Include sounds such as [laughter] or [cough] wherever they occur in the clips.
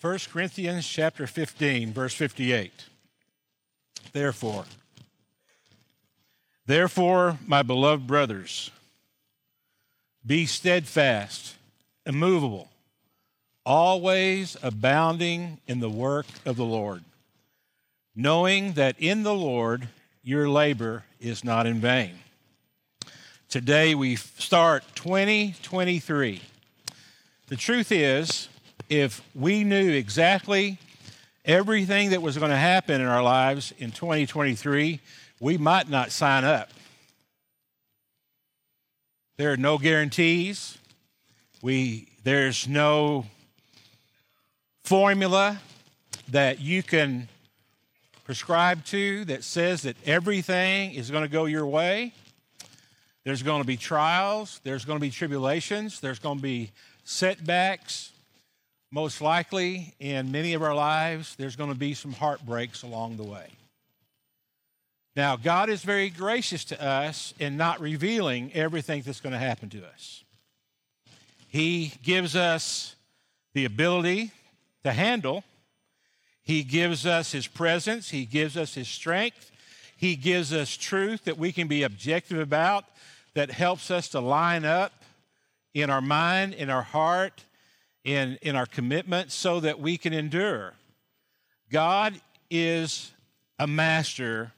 1 Corinthians chapter 15, verse 58. Therefore, therefore, my beloved brothers, be steadfast, immovable, always abounding in the work of the Lord, knowing that in the Lord your labor is not in vain. Today we start 2023. The truth is, if we knew exactly everything that was going to happen in our lives in 2023, we might not sign up. There are no guarantees. We, there's no formula that you can prescribe to that says that everything is going to go your way. There's going to be trials, there's going to be tribulations, there's going to be setbacks. Most likely, in many of our lives, there's going to be some heartbreaks along the way. Now, God is very gracious to us in not revealing everything that's going to happen to us. He gives us the ability to handle, He gives us His presence, He gives us His strength, He gives us truth that we can be objective about that helps us to line up in our mind, in our heart, in, in our commitment so that we can endure. God is a master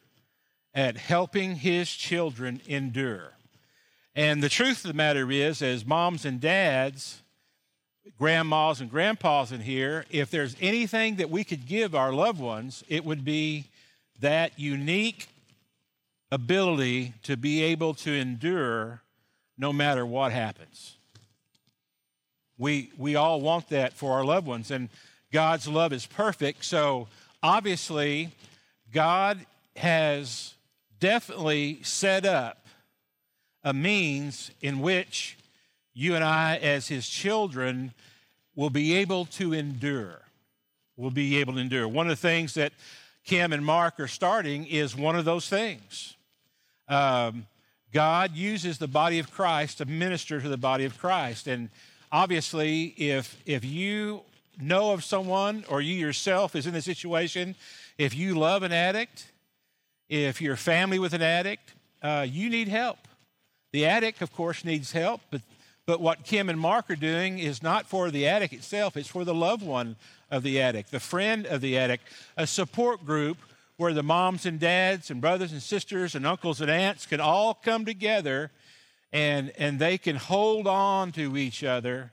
at helping his children endure. And the truth of the matter is, as moms and dads, grandmas and grandpas in here, if there's anything that we could give our loved ones, it would be that unique ability to be able to endure no matter what happens. We, we all want that for our loved ones, and God's love is perfect. So obviously, God has definitely set up a means in which you and I, as His children, will be able to endure. Will be able to endure. One of the things that Kim and Mark are starting is one of those things. Um, God uses the body of Christ to minister to the body of Christ. And obviously, if, if you know of someone or you yourself is in the situation, if you love an addict, if you're family with an addict, uh, you need help. The addict, of course, needs help, but, but what Kim and Mark are doing is not for the addict itself, it's for the loved one of the addict, the friend of the addict, a support group where the moms and dads and brothers and sisters and uncles and aunts can all come together and, and they can hold on to each other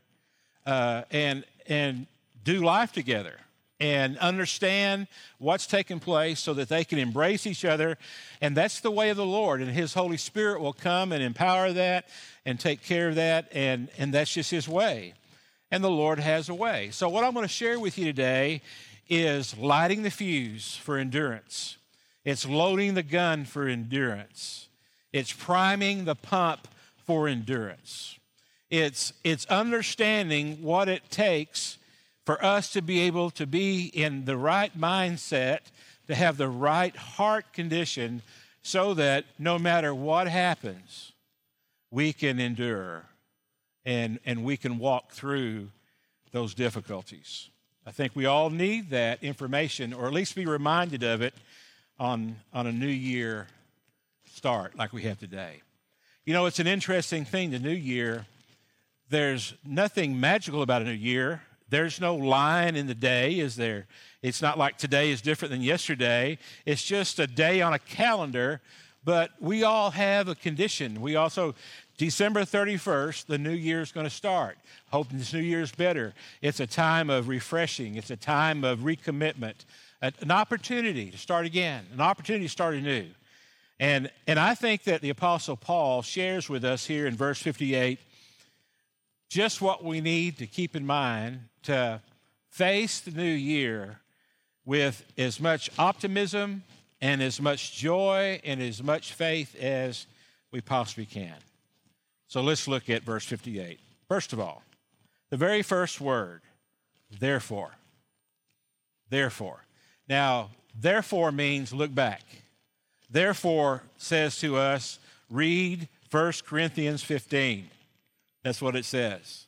uh, and, and do life together and understand what's taking place so that they can embrace each other. And that's the way of the Lord. And His Holy Spirit will come and empower that and take care of that. And, and that's just His way. And the Lord has a way. So, what I'm going to share with you today is lighting the fuse for endurance, it's loading the gun for endurance, it's priming the pump for endurance. It's, it's understanding what it takes for us to be able to be in the right mindset, to have the right heart condition, so that no matter what happens, we can endure and, and we can walk through those difficulties. I think we all need that information, or at least be reminded of it on, on a new year start like we have today. You know, it's an interesting thing, the new year. There's nothing magical about a new year. There's no line in the day, is there? It's not like today is different than yesterday. It's just a day on a calendar, but we all have a condition. We also, December 31st, the new year is going to start. Hoping this new year is better. It's a time of refreshing, it's a time of recommitment, an opportunity to start again, an opportunity to start anew. And, and I think that the Apostle Paul shares with us here in verse 58 just what we need to keep in mind to face the new year with as much optimism and as much joy and as much faith as we possibly can. So let's look at verse 58. First of all, the very first word, therefore. Therefore. Now, therefore means look back. Therefore says to us, read 1 Corinthians 15. That's what it says.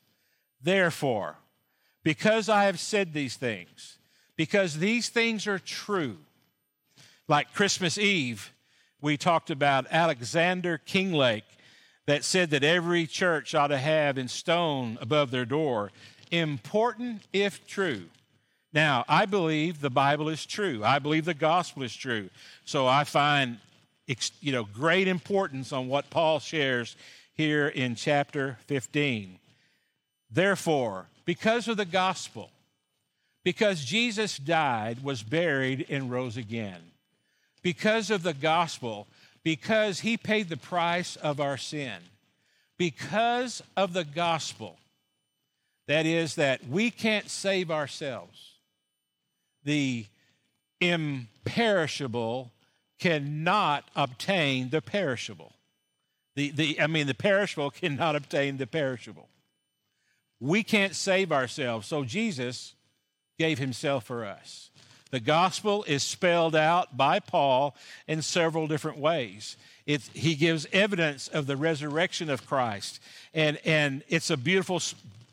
Therefore, because I have said these things, because these things are true. Like Christmas Eve, we talked about Alexander Kinglake that said that every church ought to have in stone above their door. Important if true. Now, I believe the Bible is true. I believe the gospel is true. So I find you know great importance on what Paul shares here in chapter 15. Therefore, because of the gospel, because Jesus died, was buried, and rose again, because of the gospel, because he paid the price of our sin, because of the gospel, that is, that we can't save ourselves, the imperishable cannot obtain the perishable. The, the, I mean, the perishable [laughs] cannot obtain the perishable. We can't save ourselves, so Jesus gave himself for us. The gospel is spelled out by Paul in several different ways. It's, he gives evidence of the resurrection of Christ, and, and it's a beautiful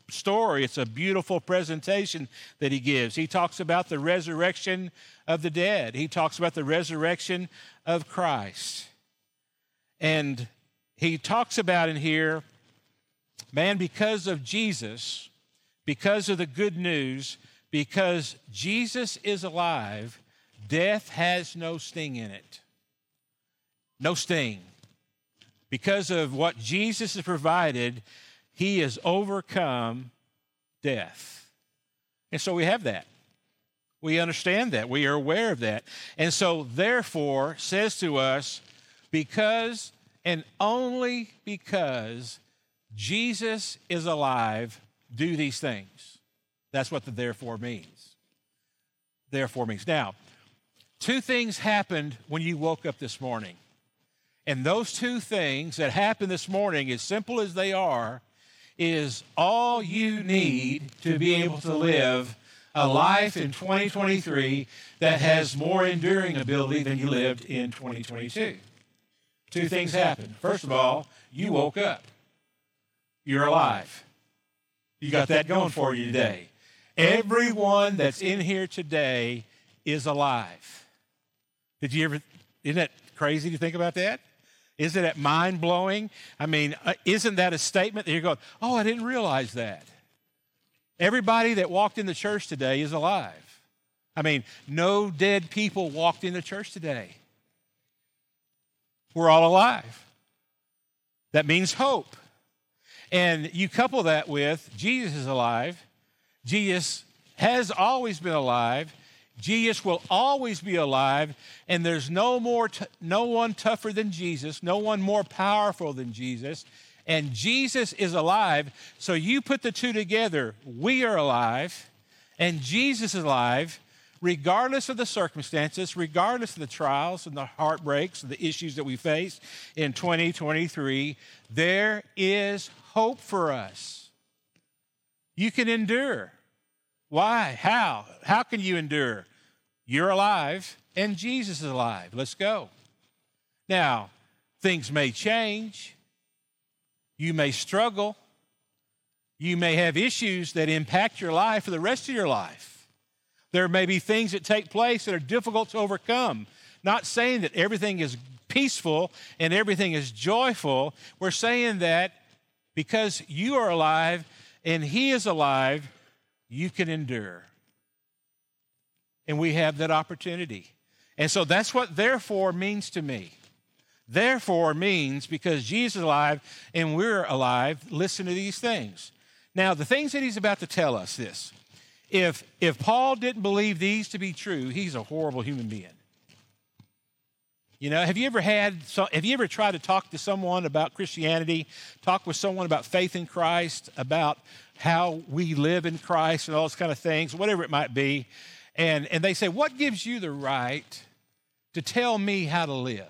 story. It's a beautiful presentation that he gives. He talks about the resurrection of the dead, he talks about the resurrection of Christ. And he talks about in here, man, because of Jesus, because of the good news, because Jesus is alive, death has no sting in it. No sting. Because of what Jesus has provided, he has overcome death. And so we have that. We understand that. We are aware of that. And so, therefore, says to us, because and only because Jesus is alive, do these things. That's what the therefore means. Therefore means. Now, two things happened when you woke up this morning. And those two things that happened this morning, as simple as they are, is all you need to be able to live a life in 2023 that has more enduring ability than you lived in 2022. Two things happened. First of all, you woke up. You're alive. You got that going for you today. Everyone that's in here today is alive. Did you ever, isn't that crazy to think about that? Isn't that mind blowing? I mean, uh, isn't that a statement that you're going, oh, I didn't realize that? Everybody that walked in the church today is alive. I mean, no dead people walked in the church today. We're all alive. That means hope. And you couple that with Jesus is alive, Jesus has always been alive. Jesus will always be alive, and there's no more, t- no one tougher than Jesus, no one more powerful than Jesus, and Jesus is alive. So you put the two together. We are alive, and Jesus is alive, regardless of the circumstances, regardless of the trials and the heartbreaks and the issues that we face in 2023. There is hope for us. You can endure. Why? How? How can you endure? You're alive and Jesus is alive. Let's go. Now, things may change. You may struggle. You may have issues that impact your life for the rest of your life. There may be things that take place that are difficult to overcome. Not saying that everything is peaceful and everything is joyful. We're saying that because you are alive and He is alive, you can endure. And we have that opportunity. And so that's what therefore means to me. Therefore means because Jesus is alive and we're alive, listen to these things. Now, the things that he's about to tell us this. If if Paul didn't believe these to be true, he's a horrible human being. You know, have you ever had have you ever tried to talk to someone about Christianity, talk with someone about faith in Christ, about how we live in Christ and all those kind of things, whatever it might be. And, and they say, What gives you the right to tell me how to live?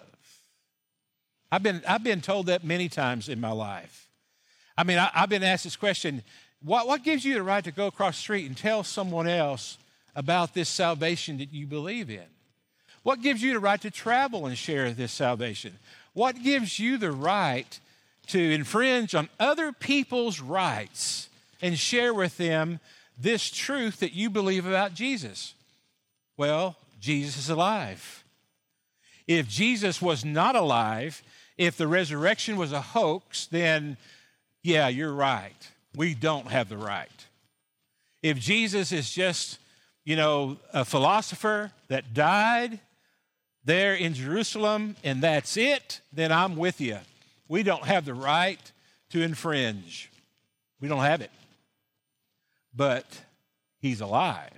I've been, I've been told that many times in my life. I mean, I, have been asked this question what, what gives you the right to go across the street and tell someone else about this salvation that you believe in? What gives you the right to travel and share this salvation? What gives you the right to infringe on other people's rights and share with them this truth that you believe about Jesus? Well, Jesus is alive. If Jesus was not alive, if the resurrection was a hoax, then yeah, you're right. We don't have the right. If Jesus is just, you know, a philosopher that died there in Jerusalem and that's it, then I'm with you. We don't have the right to infringe. We don't have it. But he's alive.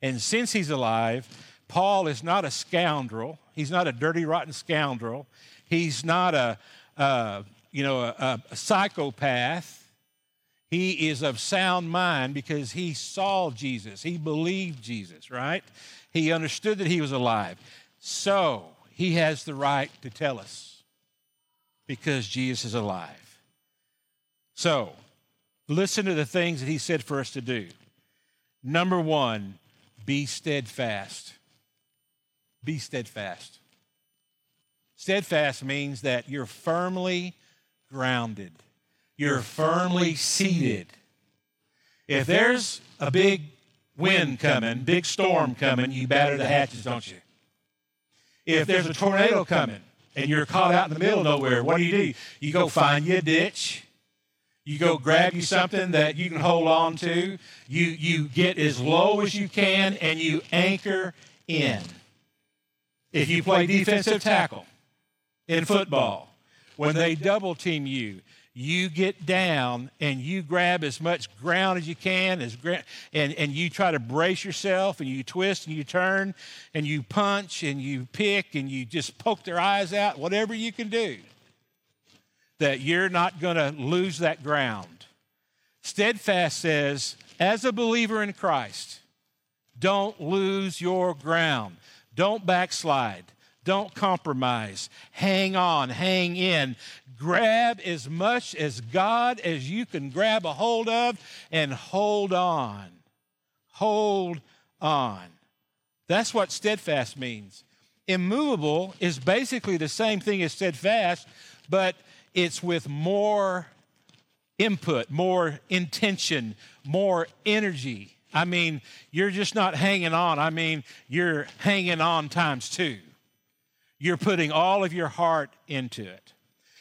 And since he's alive, Paul is not a scoundrel. He's not a dirty, rotten scoundrel. He's not a, uh, you know, a, a psychopath. He is of sound mind because he saw Jesus. He believed Jesus, right? He understood that he was alive. So he has the right to tell us because Jesus is alive. So listen to the things that he said for us to do. Number one, be steadfast. Be steadfast. Steadfast means that you're firmly grounded, you're firmly seated. If there's a big wind coming, big storm coming, you batter the hatches, don't you? If there's a tornado coming and you're caught out in the middle of nowhere, what do you do? You go find you a ditch. You go grab you something that you can hold on to. You, you get as low as you can and you anchor in. If you play defensive tackle, in football. When they double team you, you get down and you grab as much ground as you can as gra- and, and you try to brace yourself and you twist and you turn and you punch and you pick and you just poke their eyes out whatever you can do that you're not going to lose that ground. Steadfast says as a believer in christ don't lose your ground. Don't backslide don't compromise. Hang on, hang in. Grab as much as God as you can grab a hold of and hold on. Hold on. That's what steadfast means. Immovable is basically the same thing as steadfast, but it's with more input, more intention, more energy. I mean, you're just not hanging on. I mean, you're hanging on times two. You're putting all of your heart into it.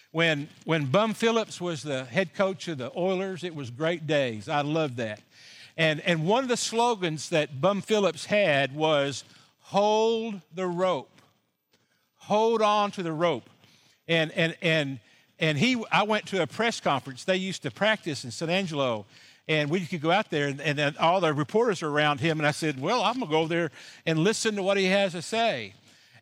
When, when Bum Phillips was the head coach of the Oilers, it was great days. I loved that. And, and one of the slogans that Bum Phillips had was hold the rope. Hold on to the rope. And, and, and, and he, I went to a press conference. They used to practice in San Angelo and we could go out there and, and, all the reporters were around him and i said well i'm going to go there and listen to what he has to say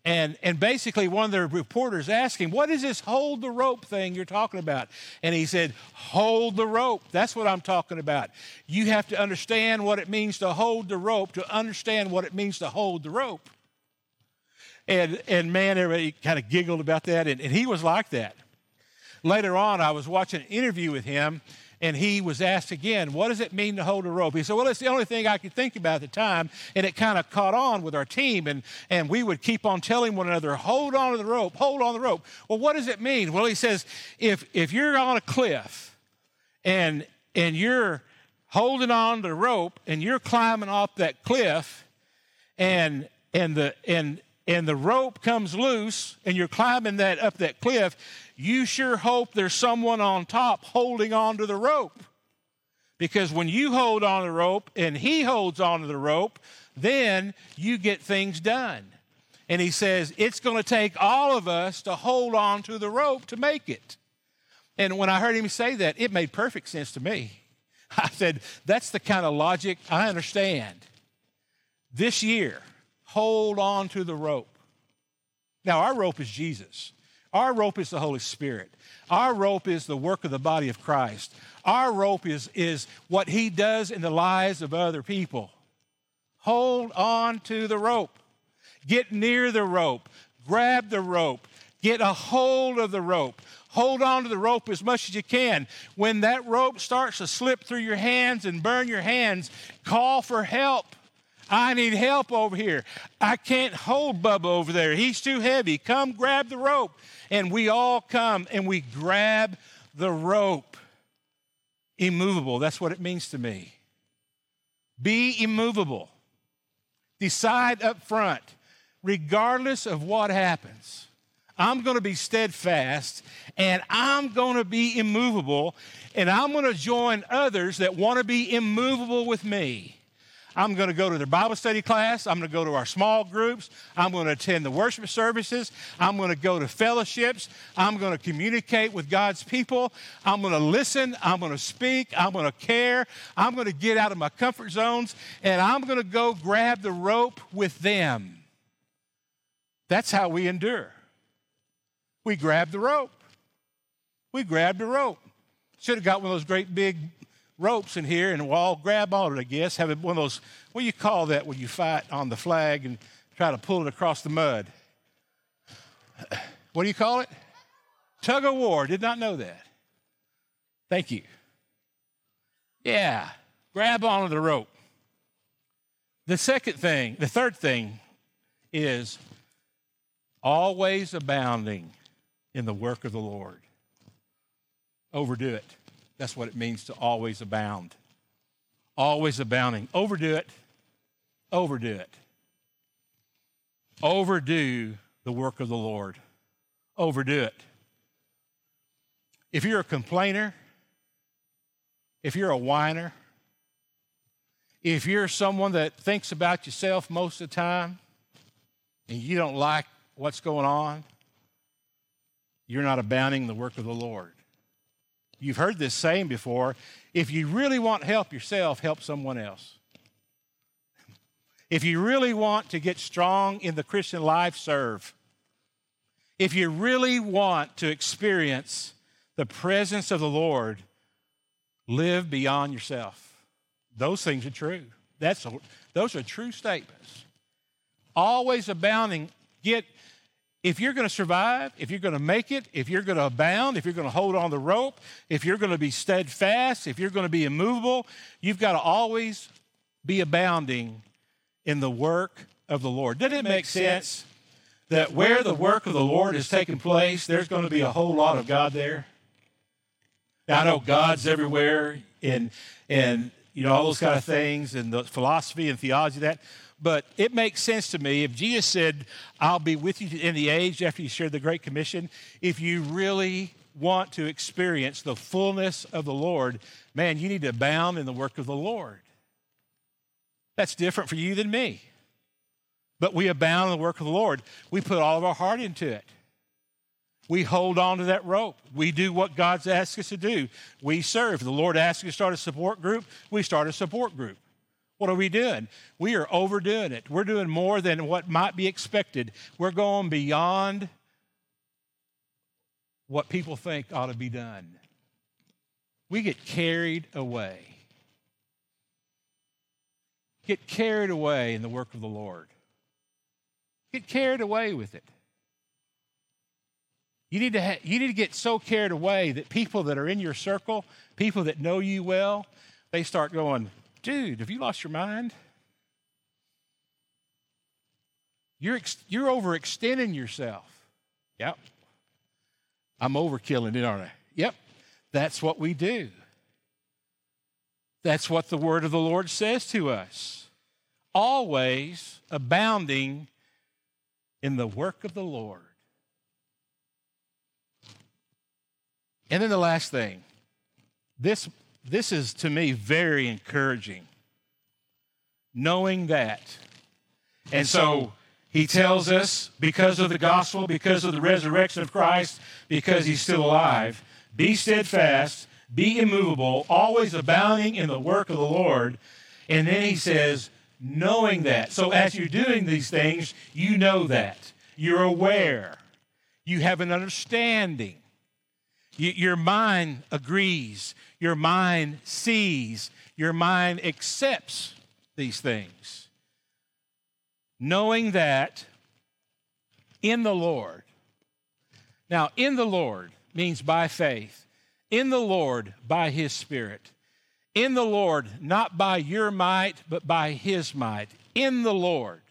and, and basically, one of the reporters asked him, What is this hold the rope thing you're talking about? And he said, Hold the rope. That's what I'm talking about. You have to understand what it means to hold the rope to understand what it means to hold the rope. And, and man, everybody kind of giggled about that, and, and he was like that. Later on, I was watching an interview with him, and he was asked again, What does it mean to hold a rope? He said, Well, it's the only thing I could think about at the time. And it kind of caught on with our team. And, and we would keep on telling one another, Hold on to the rope, hold on to the rope. Well, what does it mean? Well, he says, If, if you're on a cliff and, and you're holding on to the rope and you're climbing off that cliff and, and, the, and, and the rope comes loose and you're climbing that up that cliff, you sure hope there's someone on top holding on to the rope. Because when you hold on to the rope and he holds on to the rope, then you get things done. And he says, it's going to take all of us to hold on to the rope to make it. And when I heard him say that, it made perfect sense to me. [laughs] I said, that's the kind of logic I understand. This year, hold on to the rope. Now, our rope is Jesus. Our rope is the Holy Spirit. Our rope is the work of the body of Christ. Our rope is, is what He does in the lives of other people. Hold on to the rope. Get near the rope. Grab the rope. Get a hold of the rope. Hold on to the rope as much as you can. When that rope starts to slip through your hands and burn your hands, call for help. I need help over here. I can't hold Bubba over there. He's too heavy. Come grab the rope. And we all come and we grab the rope. Immovable. That's what it means to me. Be immovable. Decide up front, regardless of what happens. I'm going to be steadfast and I'm going to be immovable and I'm going to join others that want to be immovable with me. I'm going to go to their Bible study class. I'm going to go to our small groups. I'm going to attend the worship services. I'm going to go to fellowships. I'm going to communicate with God's people. I'm going to listen. I'm going to speak. I'm going to care. I'm going to get out of my comfort zones and I'm going to go grab the rope with them. That's how we endure. We grab the rope. We grabbed the rope. Should have got one of those great big ropes in here and we'll all grab on it, I guess. Have one of those, what do you call that when you fight on the flag and try to pull it across the mud? What do you call it? Tug of war. Did not know that. Thank you. Yeah, grab onto the rope. The second thing, the third thing is always abounding in the work of the Lord. Overdo it. That's what it means to always abound. Always abounding. Overdo it. Overdo it. Overdo the work of the Lord. Overdo it. If you're a complainer, if you're a whiner, if you're someone that thinks about yourself most of the time and you don't like what's going on, you're not abounding the work of the Lord. You've heard this saying before if you really want help yourself, help someone else. If you really want to get strong in the Christian life, serve. If you really want to experience the presence of the Lord, live beyond yourself. Those things are true. That's a, those are true statements. Always abounding. Get if you're going to survive, if you're going to make it, if you're going to abound, if you're going to hold on the rope, if you're going to be steadfast, if you're going to be immovable, you've got to always be abounding in the work of the Lord. Doesn't it make sense that where the work of the Lord is taking place, there's going to be a whole lot of God there? Now, I know God's everywhere and and you know all those kind of things and the philosophy and theology that but it makes sense to me if Jesus said, I'll be with you in the age after you shared the Great Commission, if you really want to experience the fullness of the Lord, man, you need to abound in the work of the Lord. That's different for you than me. But we abound in the work of the Lord. We put all of our heart into it. We hold on to that rope. We do what God's asked us to do. We serve. The Lord asked us to start a support group. We start a support group. What are we doing? We are overdoing it. We're doing more than what might be expected. We're going beyond what people think ought to be done. We get carried away. Get carried away in the work of the Lord. Get carried away with it. You need, to ha- you need to get so carried away that people that are in your circle, people that know you well, they start going, dude, have you lost your mind? You're, ex- you're overextending yourself. Yep. I'm overkilling it, aren't I? Yep. That's what we do. That's what the word of the Lord says to us. Always abounding in the work of the Lord. And then the last thing this this is to me very encouraging, knowing that. And so he tells us because of the gospel, because of the resurrection of Christ, because he's still alive, be steadfast, be immovable, always abounding in the work of the Lord. And then he says, knowing that. So as you're doing these things, you know that. You're aware. You have an understanding. You, your mind agrees. Your mind sees. Your mind accepts these things. Knowing that in the Lord. Now, in the Lord means by faith. In the Lord by his Spirit. In the Lord, not by your might, but by his might. In the Lord,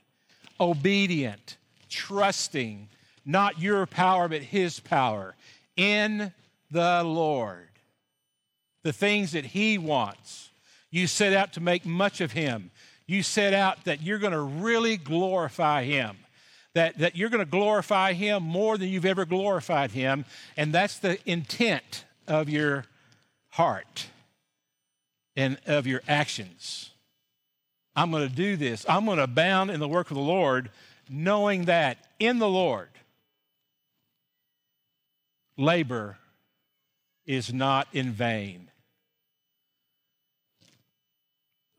obedient, trusting, not your power, but his power. In the Lord. The things that He wants. You set out to make much of him. You set out that you're going to really glorify him, that, that you're going to glorify him more than you've ever glorified him. And that's the intent of your heart and of your actions. I'm going to do this. I'm going to abound in the work of the Lord, knowing that in the Lord, labor is not in vain.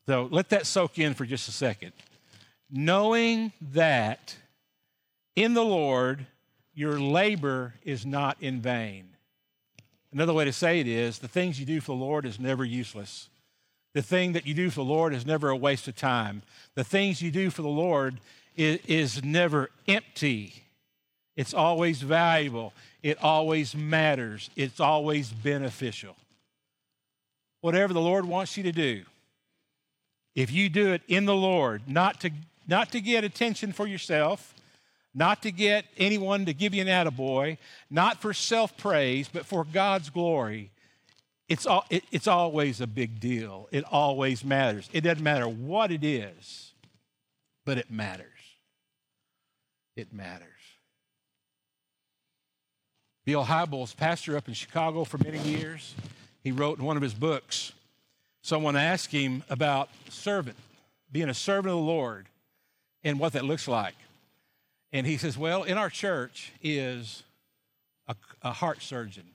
So let that soak in for just a second. Knowing that in the Lord, your labor is not in vain. Another way to say it is the things you do for the Lord is never useless. The thing that you do for the Lord is never a waste of time. The things you do for the Lord is, is never empty. It's always valuable. It always matters. It's always beneficial. Whatever the Lord wants you to do, if you do it in the Lord, not to, not to get attention for yourself, not to get anyone to give you an attaboy, not for self praise, but for God's glory, it's, all, it, it's always a big deal. It always matters. It doesn't matter what it is, but it matters. It matters. Bill Hybels, pastor up in Chicago for many years, he wrote in one of his books, someone asked him about servant, being a servant of the Lord, and what that looks like. And he says, Well, in our church is a, a heart surgeon.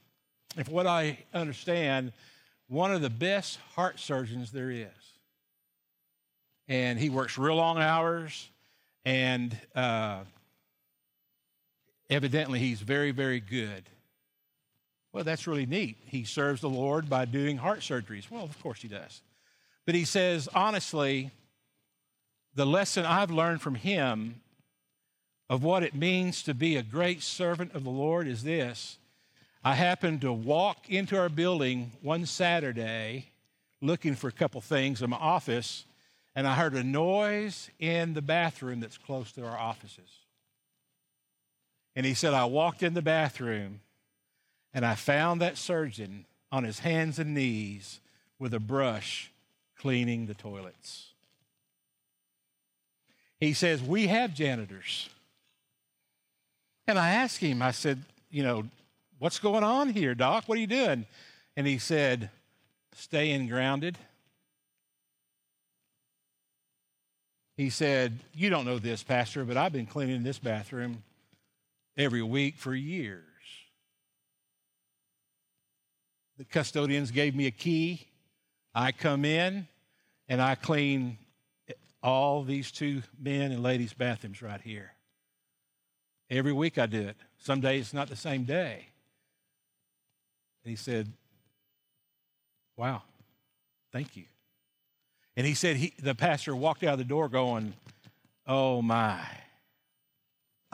And what I understand, one of the best heart surgeons there is. And he works real long hours, and uh, evidently he's very, very good. Well, that's really neat. He serves the Lord by doing heart surgeries. Well, of course he does. But he says, honestly, the lesson I've learned from him of what it means to be a great servant of the Lord is this. I happened to walk into our building one Saturday looking for a couple things in my office, and I heard a noise in the bathroom that's close to our offices. And he said, I walked in the bathroom and I found that surgeon on his hands and knees with a brush cleaning the toilets. He says, We have janitors. And I asked him, I said, You know, what's going on here, Doc? What are you doing? And he said, Staying grounded. He said, You don't know this, Pastor, but I've been cleaning this bathroom every week for years. The custodians gave me a key. I come in and I clean all these two men and ladies' bathrooms right here. Every week I do it. Some days it's not the same day. And he said, Wow, thank you. And he said, he, the pastor walked out of the door going, Oh my,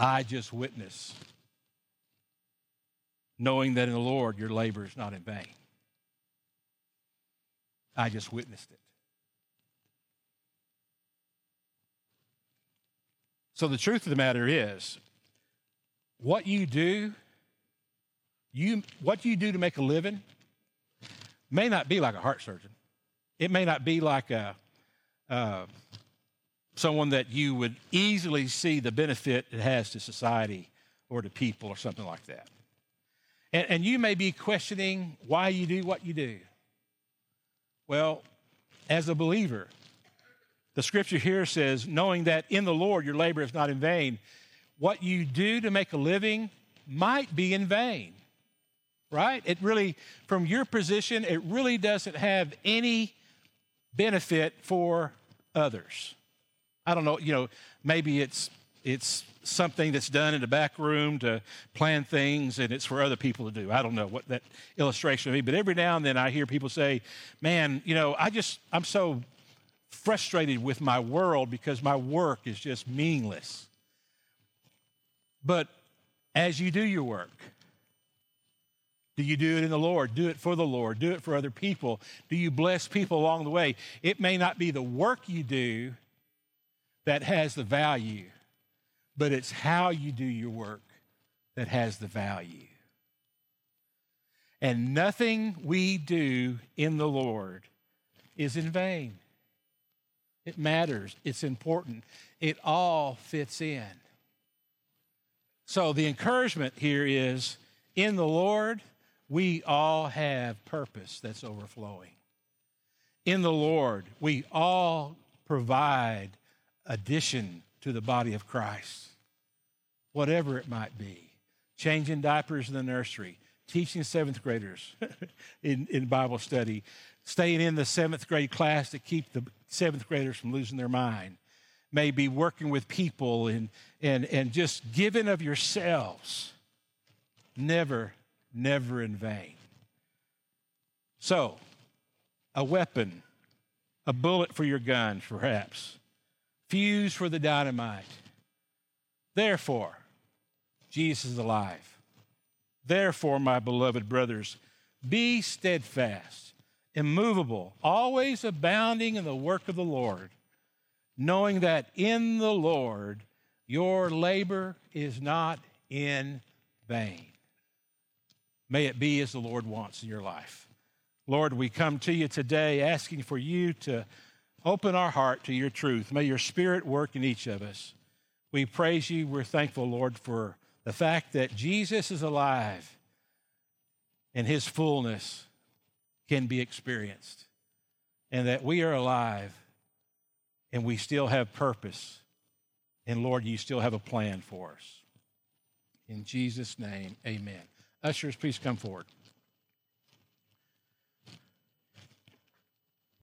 I just witnessed knowing that in the Lord your labor is not in vain. I just witnessed it. So the truth of the matter is, what you do, you what you do to make a living may not be like a heart surgeon. It may not be like a uh, someone that you would easily see the benefit it has to society or to people or something like that. And, and you may be questioning why you do what you do. Well, as a believer, the scripture here says, knowing that in the Lord your labor is not in vain what you do to make a living might be in vain, right? It really, from your position, it really doesn't have any benefit for others. I don't know, you know, maybe it's it's something that's done in the back room to plan things and it's for other people to do. I don't know what that illustration would be, but every now and then I hear people say, "Man, you know, I just I'm so frustrated with my world because my work is just meaningless." But as you do your work, do you do it in the Lord? Do it for the Lord. Do it for other people. Do you bless people along the way? It may not be the work you do that has the value, but it's how you do your work that has the value. And nothing we do in the Lord is in vain. It matters, it's important, it all fits in. So the encouragement here is in the Lord, we all have purpose that's overflowing. In the Lord, we all provide addition to the body of Christ, whatever it might be. Changing diapers in the nursery, teaching seventh graders [laughs] in, in Bible study, staying in the seventh grade class to keep the seventh graders from losing their mind, maybe working with people and, and, and just giving of yourselves. Never, never in vain. So, a weapon, a bullet for your gun, perhaps, fuse for the dynamite. Therefore, Jesus is alive. Therefore, my beloved brothers, be steadfast, immovable, always abounding in the work of the Lord, knowing that in the Lord your labor is not in vain. May it be as the Lord wants in your life. Lord, we come to you today asking for you to open our heart to your truth. May your spirit work in each of us. We praise you. We're thankful, Lord, for the fact that Jesus is alive and his fullness can be experienced, and that we are alive and we still have purpose. And Lord, you still have a plan for us. In Jesus' name, amen. Ushers, please come forward.